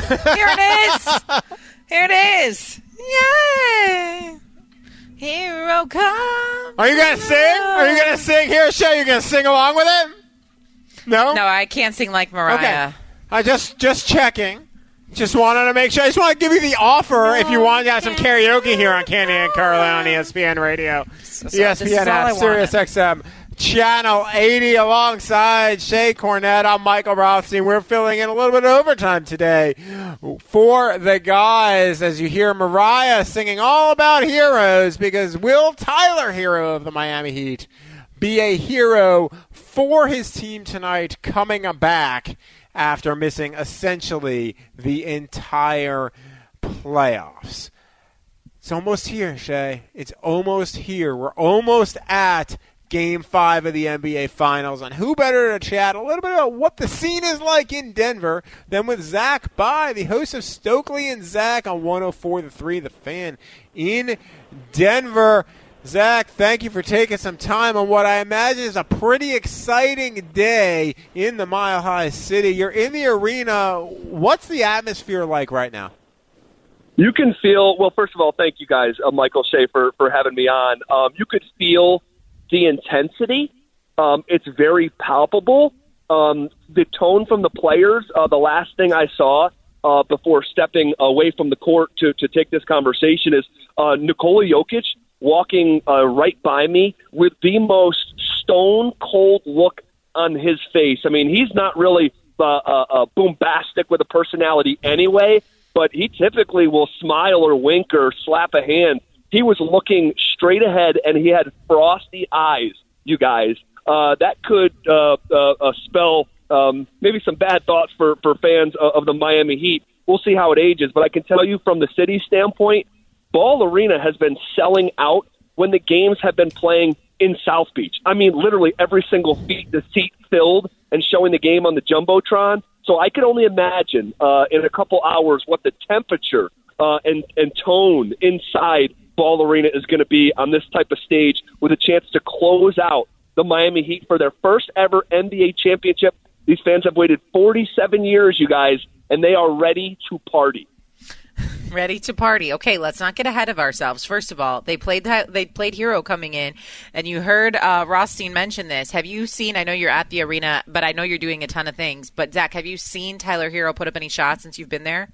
Here it is! Here it is! Yay! Hero come. Are you gonna sing? Are you gonna sing here, show? You gonna sing along with it? No. No, I can't sing like Mariah. Okay. I just just checking. Just wanted to make sure. I just want to give you the offer if you want to have some karaoke here on Canty and Carlin on ESPN Radio, so is ESPN app, Sirius XM, Channel 80, alongside Shae Cornette. I'm Michael Rothstein. We're filling in a little bit of overtime today for the guys as you hear Mariah singing all about heroes because Will Tyler, Herro of the Miami Heat, be a hero for his team tonight coming back after missing essentially the entire playoffs. It's almost here, Shae. It's almost here. We're almost at game five of the NBA Finals. And who better to chat a little bit about what the scene is like in Denver than with Zach Bye, the host of Stokely and Zach on 104 the 3, the fan in Denver. Zach, thank you for taking some time on what I imagine is a pretty exciting day in the Mile High City. You're in the arena. What's the atmosphere like right now? You can feel, well, first of all, thank you guys, uh, Michael Schaefer, for having me on. Um, you could feel the intensity. Um, it's very palpable. Um, the tone from the players, uh, the last thing I saw uh, before stepping away from the court to, to take this conversation is uh, Nikola Jokic walking uh, right by me with the most stone cold look on his face. I mean, he's not really uh, uh, uh, bombastic with a personality anyway, but he typically will smile or wink or slap a hand. He was looking straight ahead and he had frosty eyes, you guys. Uh, that could uh, uh, uh, spell um, maybe some bad thoughts for, for fans of, of the Miami Heat. We'll see how it ages, but I can tell you from the city standpoint, Ball Arena has been selling out when the games have been playing in South Beach. I mean, literally every single seat, the seat filled and showing the game on the jumbotron. So I can only imagine uh, in a couple hours what the temperature uh, and and tone inside Ball Arena is going to be on this type of stage with a chance to close out the Miami Heat for their first ever NBA championship. These fans have waited 47 years, you guys, and they are ready to party. Ready to party. Okay, let's not get ahead of ourselves. First of all, they played they played Hero coming in, and you heard uh, Rothstein mention this. Have you seen? I know you're at the arena, but I know you're doing a ton of things. But Zach, have you seen Tyler Herro put up any shots since you've been there?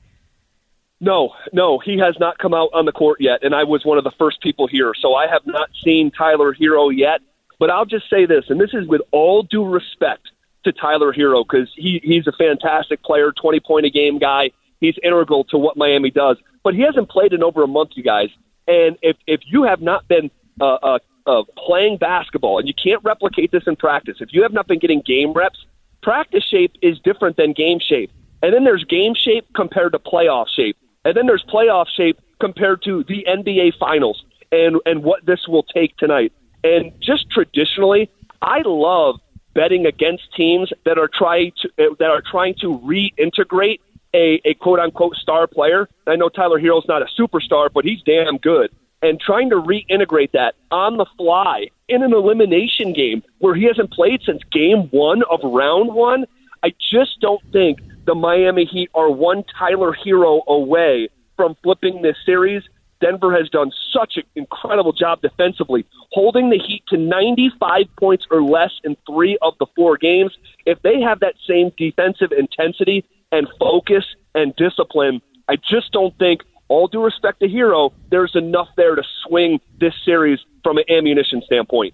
No, no, he has not come out on the court yet, and I was one of the first people here, so I have not seen Tyler Herro yet. But I'll just say this, and this is with all due respect to Tyler Herro because he, he's a fantastic player, twenty point a game guy. He's integral to what Miami does, but he hasn't played in over a month, you guys. And if if you have not been uh, uh, uh, playing basketball, and you can't replicate this in practice, if you have not been getting game reps, practice shape is different than game shape. And then there's game shape compared to playoff shape, and then there's playoff shape compared to the NBA Finals, and and what this will take tonight. And just traditionally, I love betting against teams that are trying to that are trying to reintegrate a, a quote unquote star player. I know Tyler Herro's not a superstar, but he's damn good. And trying to reintegrate that on the fly in an elimination game where he hasn't played since game one of round one, I just don't think the Miami Heat are one Tyler Herro away from flipping this series. Denver has done such an incredible job defensively, holding the Heat to 95 points or less in three of the four games. If they have that same defensive intensity and focus and discipline, I just don't think, all due respect to Herro, there's enough there to swing this series from an ammunition standpoint.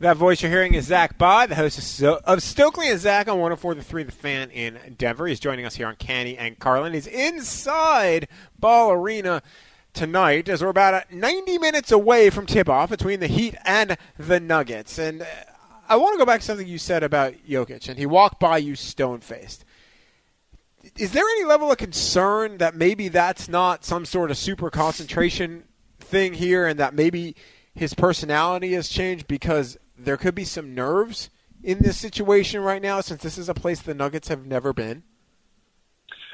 That voice you're hearing is Zach Bye, the host of, Stokely and Zach on 104 The 3, The Fan in Denver. He's joining us here on Canty and Carlin. He's inside Ball Arena tonight as we're about 90 minutes away from tip-off between the Heat and the Nuggets. And uh, I want to go back to something you said about Jokic, and he walked by you stone-faced. is there any level of concern that maybe that's not some sort of super concentration thing here, and that maybe his personality has changed because there could be some nerves in this situation right now, since this is a place the Nuggets have never been?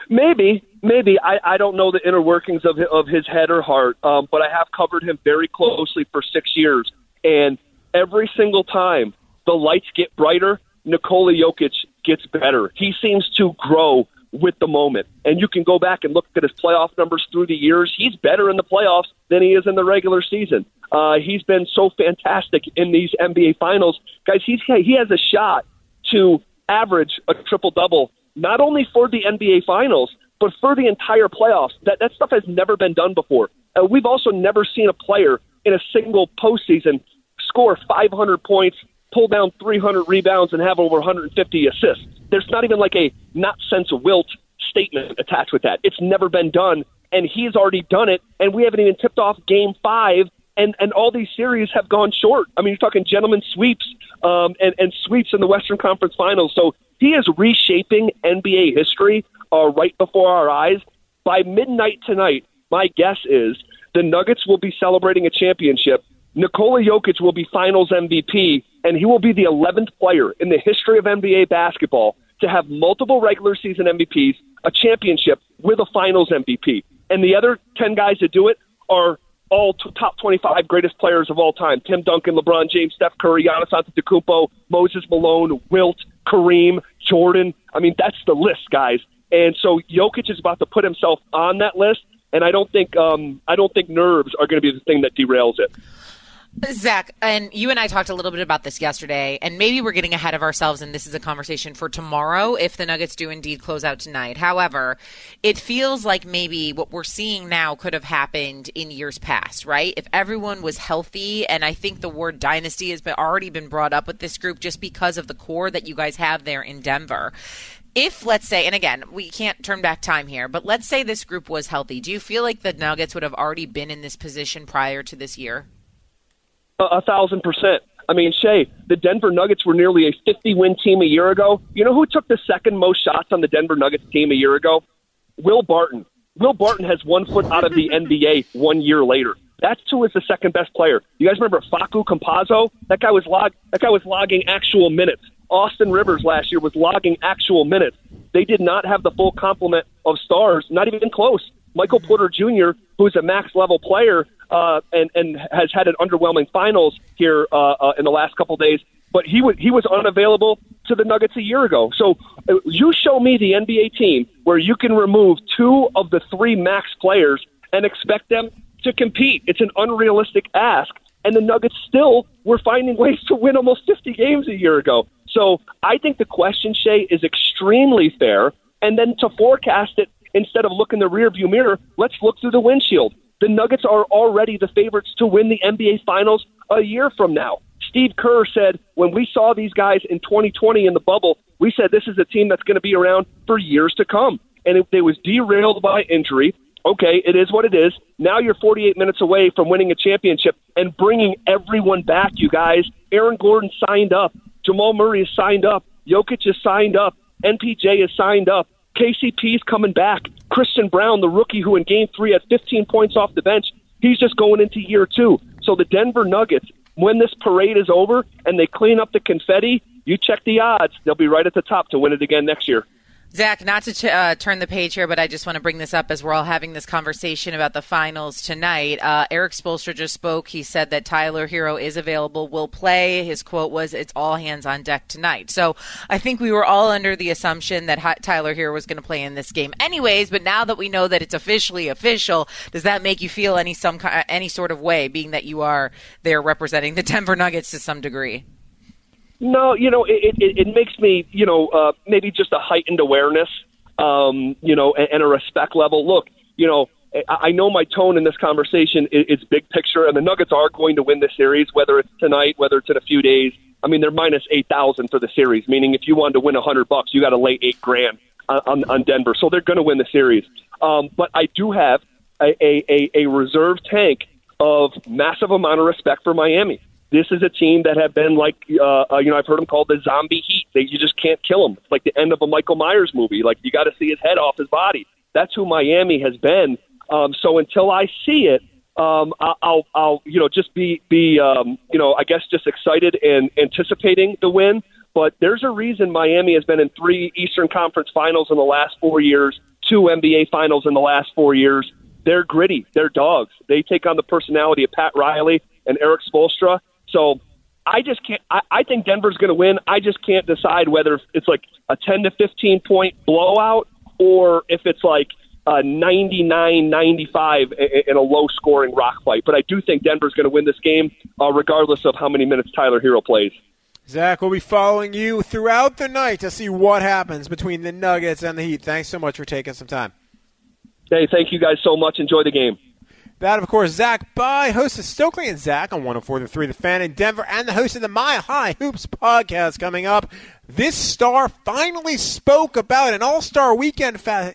Maybe, maybe I, I don't know the inner workings of of his head or heart, um, but I have covered him very closely for six years, and every single time the lights get brighter, Nikola Jokic gets better. He seems to grow with the moment. And you can go back and look at his playoff numbers through the years. He's better in the playoffs than he is in the regular season. Uh, he's been so fantastic in these NBA finals. Guys, he's, he has a shot to average a triple double, not only for the NBA finals, but for the entire playoffs. That, that stuff has never been done before. Uh, we've also never seen a player in a single postseason score 500 points, pull down 300 rebounds, and have over 150 assists. There's not even like a not sense wilt statement attached with that. It's never been done, and he's already done it, and we haven't even tipped off game five, and, and all these series have gone short. I mean, you're talking gentlemen sweeps um, and, and sweeps in the Western Conference Finals. So he is reshaping NBA history uh, right before our eyes. By midnight tonight, my guess is the Nuggets will be celebrating a championship. Nikola Jokic will be finals MVP, and he will be the 11th player in the history of NBA basketball to have multiple regular season MVPs, a championship with a finals MVP. And the other 10 guys that do it are all t- top 25 greatest players of all time. Tim Duncan, LeBron James, Steph Curry, Giannis Antetokounmpo, Moses Malone, Wilt, Kareem, Jordan. I mean, that's the list, guys. And so Jokic is about to put himself on that list, and I don't think um, I don't think nerves are going to be the thing that derails it. Zach, and you and I talked a little bit about this yesterday, and maybe we're getting ahead of ourselves, and this is a conversation for tomorrow if the Nuggets do indeed close out tonight. However, it feels like maybe what we're seeing now could have happened in years past, right? If everyone was healthy, and I think the word dynasty has been, already been brought up with this group just because of the core that you guys have there in Denver if let's say and again we can't turn back time here but let's say this group was healthy do you feel like the nuggets would have already been in this position prior to this year a, thousand percent. I mean, Shae, the Denver Nuggets were nearly a 50 win team a year ago. You know who took the second most shots on the Denver Nuggets team a year ago? Will Barton. Will Barton has one foot out of the NBA one year later. That's who is the second best player. You guys remember Facu Campazzo? That guy was log that guy was logging actual minutes. Austin Rivers last year was logging actual minutes. They did not have the full complement of stars, not even close. Michael Porter Jr., who's a max level player uh, and and has had an underwhelming finals here uh, uh, in the last couple days, but he was he was unavailable to the Nuggets a year ago. So uh, you show me the NBA team where you can remove two of the three max players and expect them to compete. It's an unrealistic ask. And the Nuggets still were finding ways to win almost 50 games a year ago. So I think the question, Shae, is extremely fair. And then to forecast it instead of looking the rearview mirror, let's look through the windshield. The Nuggets are already the favorites to win the NBA Finals a year from now. Steve Kerr said when we saw these guys in 2020 in the bubble, we said this is a team that's going to be around for years to come. And it, was derailed by injury. Okay, it is what it is. Now you're 48 minutes away from winning a championship and bringing everyone back, you guys. Aaron Gordon signed up. Jamal Murray is signed up. Jokic is signed up. MPJ is signed up. KCP's coming back. Christian Braun, the rookie who in game three had 15 points off the bench, he's just going into year two. So the Denver Nuggets, when this parade is over and they clean up the confetti, you check the odds, they'll be right at the top to win it again next year. Zach, not to uh, turn the page here, but I just want to bring this up as we're all having this conversation about the finals tonight. Uh, Erik Spoelstra just spoke. He said that Tyler Herro is available, will play. His quote was, "It's all hands on deck tonight." So I think we were all under the assumption that Tyler Herro was going to play in this game, anyways. But now that we know that it's officially official, does that make you feel any some any sort of way, being that you are there representing the Denver Nuggets to some degree? No, you know, it, it, it makes me, you know, uh, maybe just a heightened awareness, um, you know, and, and a respect level. Look, you know, I know my tone in this conversation is big picture, and the Nuggets are going to win the series, whether it's tonight, whether it's in a few days. I mean, they're minus eight thousand for the series, meaning if you wanted to win a hundred bucks, you got to lay eight grand on, on Denver. So they're going to win the series. Um, but I do have a, a, a reserve tank of massive amount of respect for Miami. This is a team that have been like, uh, uh, you know, I've heard them called the zombie heat. They, you just can't kill them. It's like the end of a Michael Myers movie. Like you got to see his head off his body. That's who Miami has been. Um, so until I see it, um, I'll, I'll, I'll, you know, just be, be, um, you know, I guess just excited and anticipating the win. But there's a reason Miami has been in three Eastern Conference Finals in the last four years, two NBA Finals in the last four years. They're gritty. They're dogs. They take on the personality of Pat Riley and Erik Spoelstra. So I just can't. I, I think Denver's going to win. I just can't decide whether it's like a 10 to 15 point blowout or if it's like a 99 95 in a low scoring rock fight. But I do think Denver's going to win this game, uh, regardless of how many minutes Tyler Herro plays. Zach, we'll be following you throughout the night to see what happens between the Nuggets and the Heat. Thanks so much for taking some time. Hey, thank you guys so much. Enjoy the game. That, of course, Zach Bye, host of Stokely and Zach on 104.3 The Fan in Denver, and the host of the Mile High Hoops podcast coming up. This star finally spoke about an All Star Weekend fa-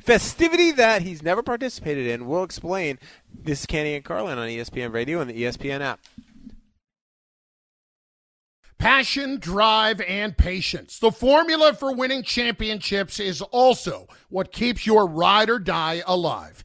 festivity that he's never participated in. We'll explain. This is Canty and Carlin on ESPN Radio and the ESPN app. Passion, drive, and patience. The formula for winning championships is also what keeps your ride or die alive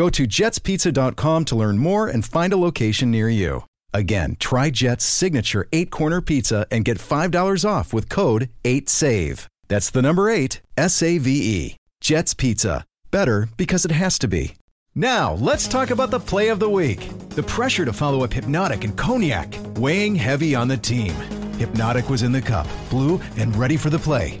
Go to jetspizza.com to learn more and find a location near you. Again, try Jet's signature eight corner pizza and get $5 off with code 8SAVE. That's the number eight, S A V E. Jet's Pizza. Better because it has to be. Now, let's talk about the play of the week. The pressure to follow up Hpnotiq and Cognac, weighing heavy on the team. Hpnotiq was in the cup, blue, and ready for the play.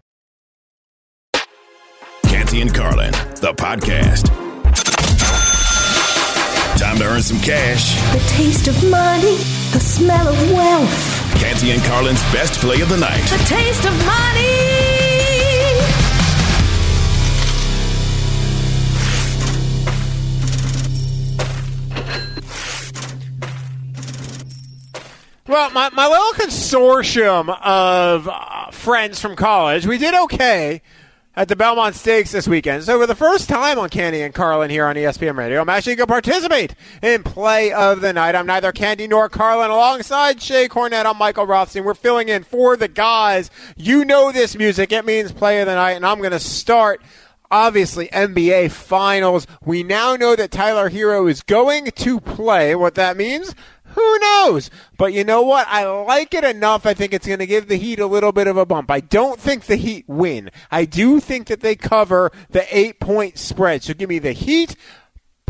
Canty and Carlin, the podcast. Time to earn some cash. The taste of money, the smell of wealth. Canty and Carlin's best play of the night. The taste of money. Well, my, my little consortium of uh, friends from college, we did okay at the Belmont Stakes this weekend. So for the first time on Canty and Carlin here on ESPN Radio, I'm actually going to participate in play of the night. I'm neither Canty nor Carlin. Alongside Shae Cornette, I'm Michael Rothstein. We're filling in for the guys. You know this music. It means play of the night, and I'm going to start obviously NBA Finals. We now know that Tyler Herro is going to play. What that means? Who knows? But you know what? I like it enough. I think it's going to give the Heat a little bit of a bump. I don't think the Heat win. I do think that they cover the eight point spread. So give me the Heat.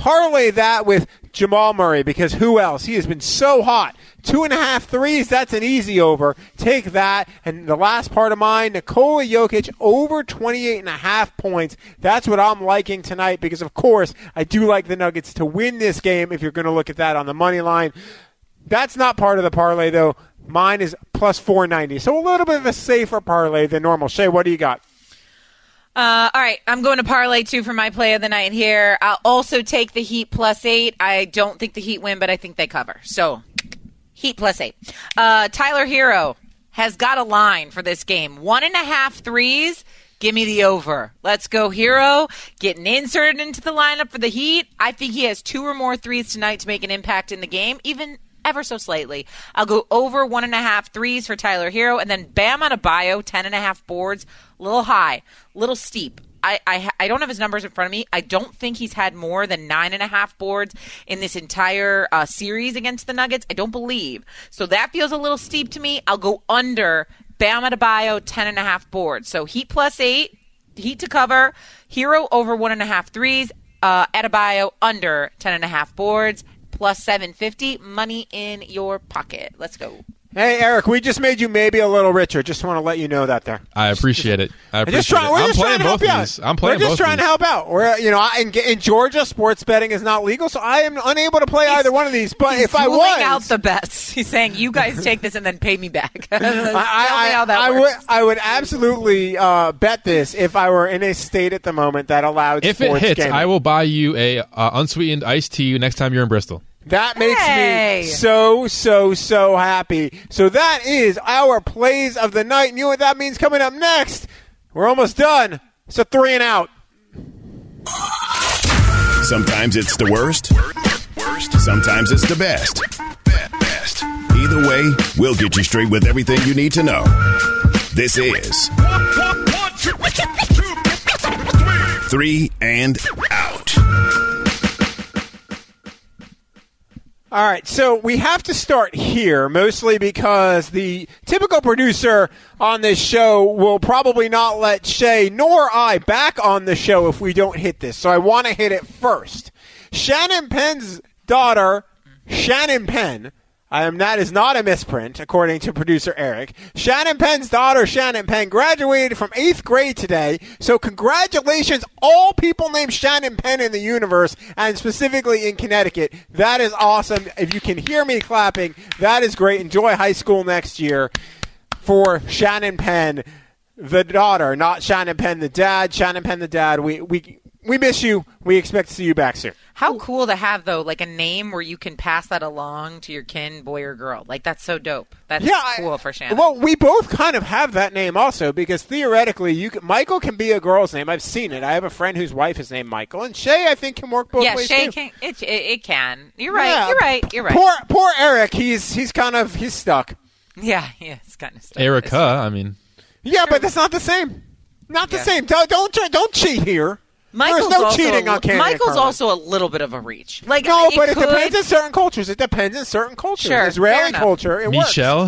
Parlay that with Jamal Murray because who else? He has been so hot. Two and a half threes, that's an easy over. Take that. And the last part of mine, Nikola Jokic over 28 and a half points. That's what I'm liking tonight because, of course, I do like the Nuggets to win this game if you're going to look at that on the money line. That's not part of the parlay, though. Mine is plus 490. So a little bit of a safer parlay than normal. Shae, what do you got? Uh, all right, I'm going to parlay two for my play of the night here. I'll also take the Heat plus eight. I don't think the Heat win, but I think they cover. So, Heat plus eight. Uh, Tyler Herro has got a line for this game. One and a half threes. Give me the over. Let's go, Herro. Getting inserted into the lineup for the Heat. I think he has two or more threes tonight to make an impact in the game, even ever so slightly. I'll go over one and a half threes for Tyler Herro, and then Bam Adebayo, ten and a half boards, a little high, a little steep. I, I I don't have his numbers in front of me. I don't think he's had more than nine and a half boards in this entire uh, series against the Nuggets. I don't believe. So that feels a little steep to me. I'll go under Bam Adebayo, ten and a half boards. So Heat plus eight, Heat to cover, Herro over one and a half threes, uh, Adebayo under ten and a half boards, plus 750 money in your pocket. Let's go Hey, Eric, we just made you maybe a little richer. Just want to let you know that there. I appreciate it. I We're appreciate just trying, it. we're I'm just playing trying to help both you of out. these. I'm playing We're just both trying of to help out. We're, you know, I- in, in Georgia, sports betting is not legal, so I am unable to play either one of these. But if I dueling was, out the bets he's saying you guys take this and then pay me back Tell me I, how that I works. would I would absolutely uh, bet this if I were in a state at the moment that allowed sports betting. If it hits, gaming. I will buy you a uh, unsweetened iced tea next time you're in Bristol. That makes Hey. me so, so, so happy. So that is our plays of the night. And you know what that means coming up next? We're almost done. It's a three and out. Sometimes it's the worst. Sometimes it's the best. Best. Either way, we'll get you straight with everything you need to know. This is Three and Out. All right, so we have to start here, mostly because the typical producer on this show will probably not let Shae nor I back on the show if we don't hit this. So I want to hit it first. Shannon Penn's daughter, Shannon Penn, That is not a misprint, according to producer Eric. Shannon Penn's daughter, Shannon Penn, graduated from eighth grade today. So congratulations, all people named Shannon Penn in the universe, and specifically in Connecticut. That is awesome. If you can hear me clapping, that is great. Enjoy high school next year for Shannon Penn, the daughter, not Shannon Penn, the dad. Shannon Penn, the dad. We we we miss you. We expect to see you back soon. How cool to have though, like a name where you can pass that along to your kin, boy or girl. Like that's so dope. That's I- cool for Shannon. Well, we both kind of have that name also because theoretically, you can, Michael can be a girl's name. I've seen it. I have a friend whose wife is named Michael, and Shae I think can work both ways. yeah, ways Shae too. can. It, it, it can. You're right. Yeah. You're right. You're right. Poor poor Eric. He's he's kind of he's stuck. yeah, yeah. It's kind of stuck. Erica, I mean, Yeah, but that's not the same. Not the Yeah. same. Don't don't, don't cheat here. Michael's There's no also cheating on Canty. Michael's also a little bit of a reach. Like no, it but it depends on certain cultures. It depends on certain cultures. Sure, Israeli culture, it works. Yeah,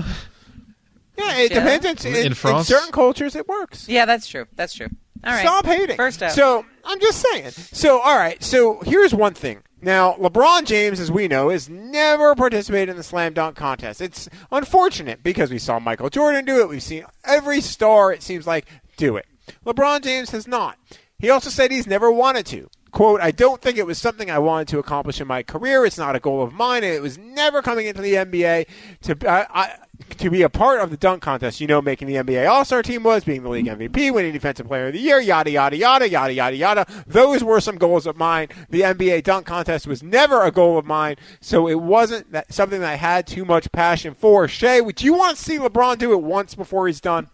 it Michelle? depends on In in, France? certain cultures. It works. Yeah, that's true. That's true. All right. Stop hating. First up. So I'm just saying. So all right. So here's one thing. Now LeBron James, as we know, has never participated in the slam dunk contest. It's unfortunate because we saw Michael Jordan do it. We've seen every star. It seems like do it. LeBron James has not. He also said he's never wanted to. Quote, I don't think it was something I wanted to accomplish in my career. It's not a goal of mine. and It was never coming into the NBA to I, I, to be a part of the dunk contest. You know, making the NBA All Star team was, being the league MVP, winning Defensive Player of the Year, yada, yada, yada, yada, yada, yada. Those were some goals of mine. The NBA dunk contest was never a goal of mine, so it wasn't that something that I had too much passion for. Shae, would you want to see LeBron do it once before he's done?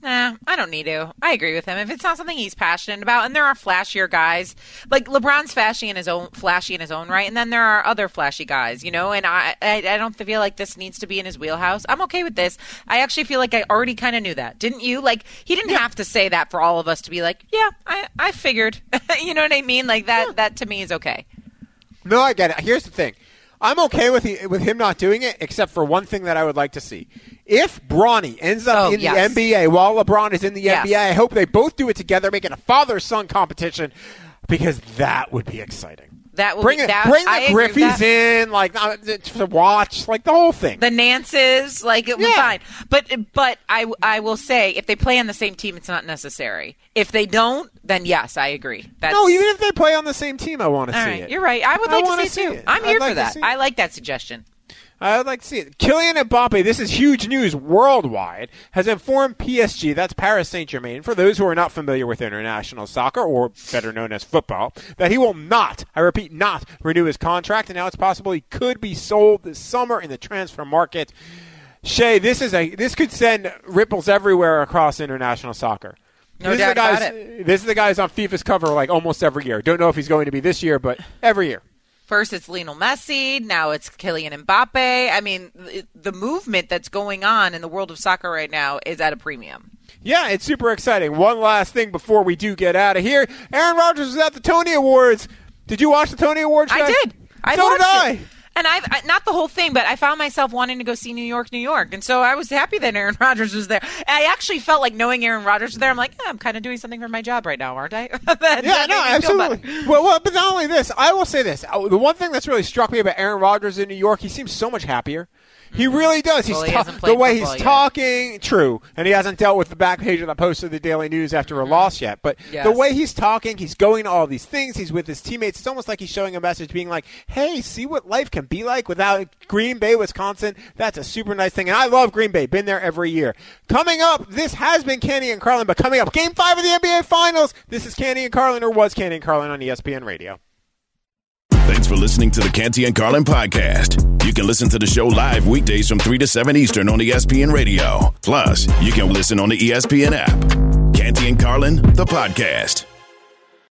Nah, I don't need to. I agree with him. If it's not something he's passionate about, and there are flashier guys, like LeBron's flashy in his own flashy in his own right, and then there are other flashy guys, you know. And I, I, I don't feel like this needs to be in his wheelhouse. I'm okay with this. I actually feel like I already kind of knew that, didn't you? Like he didn't have to say that for all of us to be like, yeah, I, I figured. you know what I mean? Like that. That to me is okay. No, I get it. Here's the thing. I'm okay with he, with him not doing it, except for one thing that I would like to see. If Bronny ends up Oh, in yes. the NBA while LeBron is in the Yes. NBA, I hope they both do it together, make it a father son competition, because that would be exciting. That will Bring be, it, that, bring I the Griffeys in, like uh, to watch, like the whole thing. the Nances, like it was Yeah. fine. But but I I will say if they play on the same team, it's not necessary. If they don't, then yes, I agree. That's, no, even if they play on the same team, I want to see right. it. You're right. I would like wanna to see it too. it. I'm I'd here like for that. I like that suggestion. I would like to see it. Kylian Mbappe, this is huge news worldwide, has informed PSG, that's Paris Saint Germain, for those who are not familiar with international soccer, or better known as football, that he will not, I repeat, not renew his contract, and now it's possible he could be sold this summer in the transfer market. Shae, this is a this could send ripples everywhere across international soccer. No this is doubt the guys, about This is the guys on FIFA's cover like almost every year. Don't know if he's going to be this year, but every year. First it's Lionel Messi, now it's Kylian Mbappe. I mean, the, movement that's going on in the world of soccer right now is at a premium. Yeah, it's super exciting. One last thing before we do get out of here. Aaron Rodgers was at the Tony Awards. Did you watch the Tony Awards? I did. I so did I. it. And I've not the whole thing, but I found myself wanting to go see New York, New York, and so I was happy that Aaron Rodgers was there. I actually felt like knowing Aaron Rodgers was there. I'm like, yeah, I'm kind of doing something for my job right now, aren't I? That- Yeah, that no, absolutely. Well, well, but not only this, I will say this: Uh, the one thing that's really struck me about Aaron Rodgers in New York, he seems so much happier. He really does. He's Mm-hmm. Well, he ta- the way he's yet. talking, true, and he hasn't dealt with the back page of the Post of the Daily News after a loss yet. But Mm-hmm. Yes. the way he's talking, he's going to all these things. He's with his teammates. It's almost like he's showing a message, being like, "Hey, see what life can be like without Green Bay, Wisconsin. That's a super nice thing." And I love Green Bay. Been there every year. Coming up, this has been Canty and Carlin, but coming up, Game Five of the NBA Finals. This is Canty and Carlin, or was Canty and Carlin on ESPN Radio. Thanks for listening to the Canty and Carlin podcast. You can listen to the show live weekdays from 3 to 7 Eastern on ESPN Radio. Plus, you can listen on the ESPN app. Canty and Carlin, the podcast.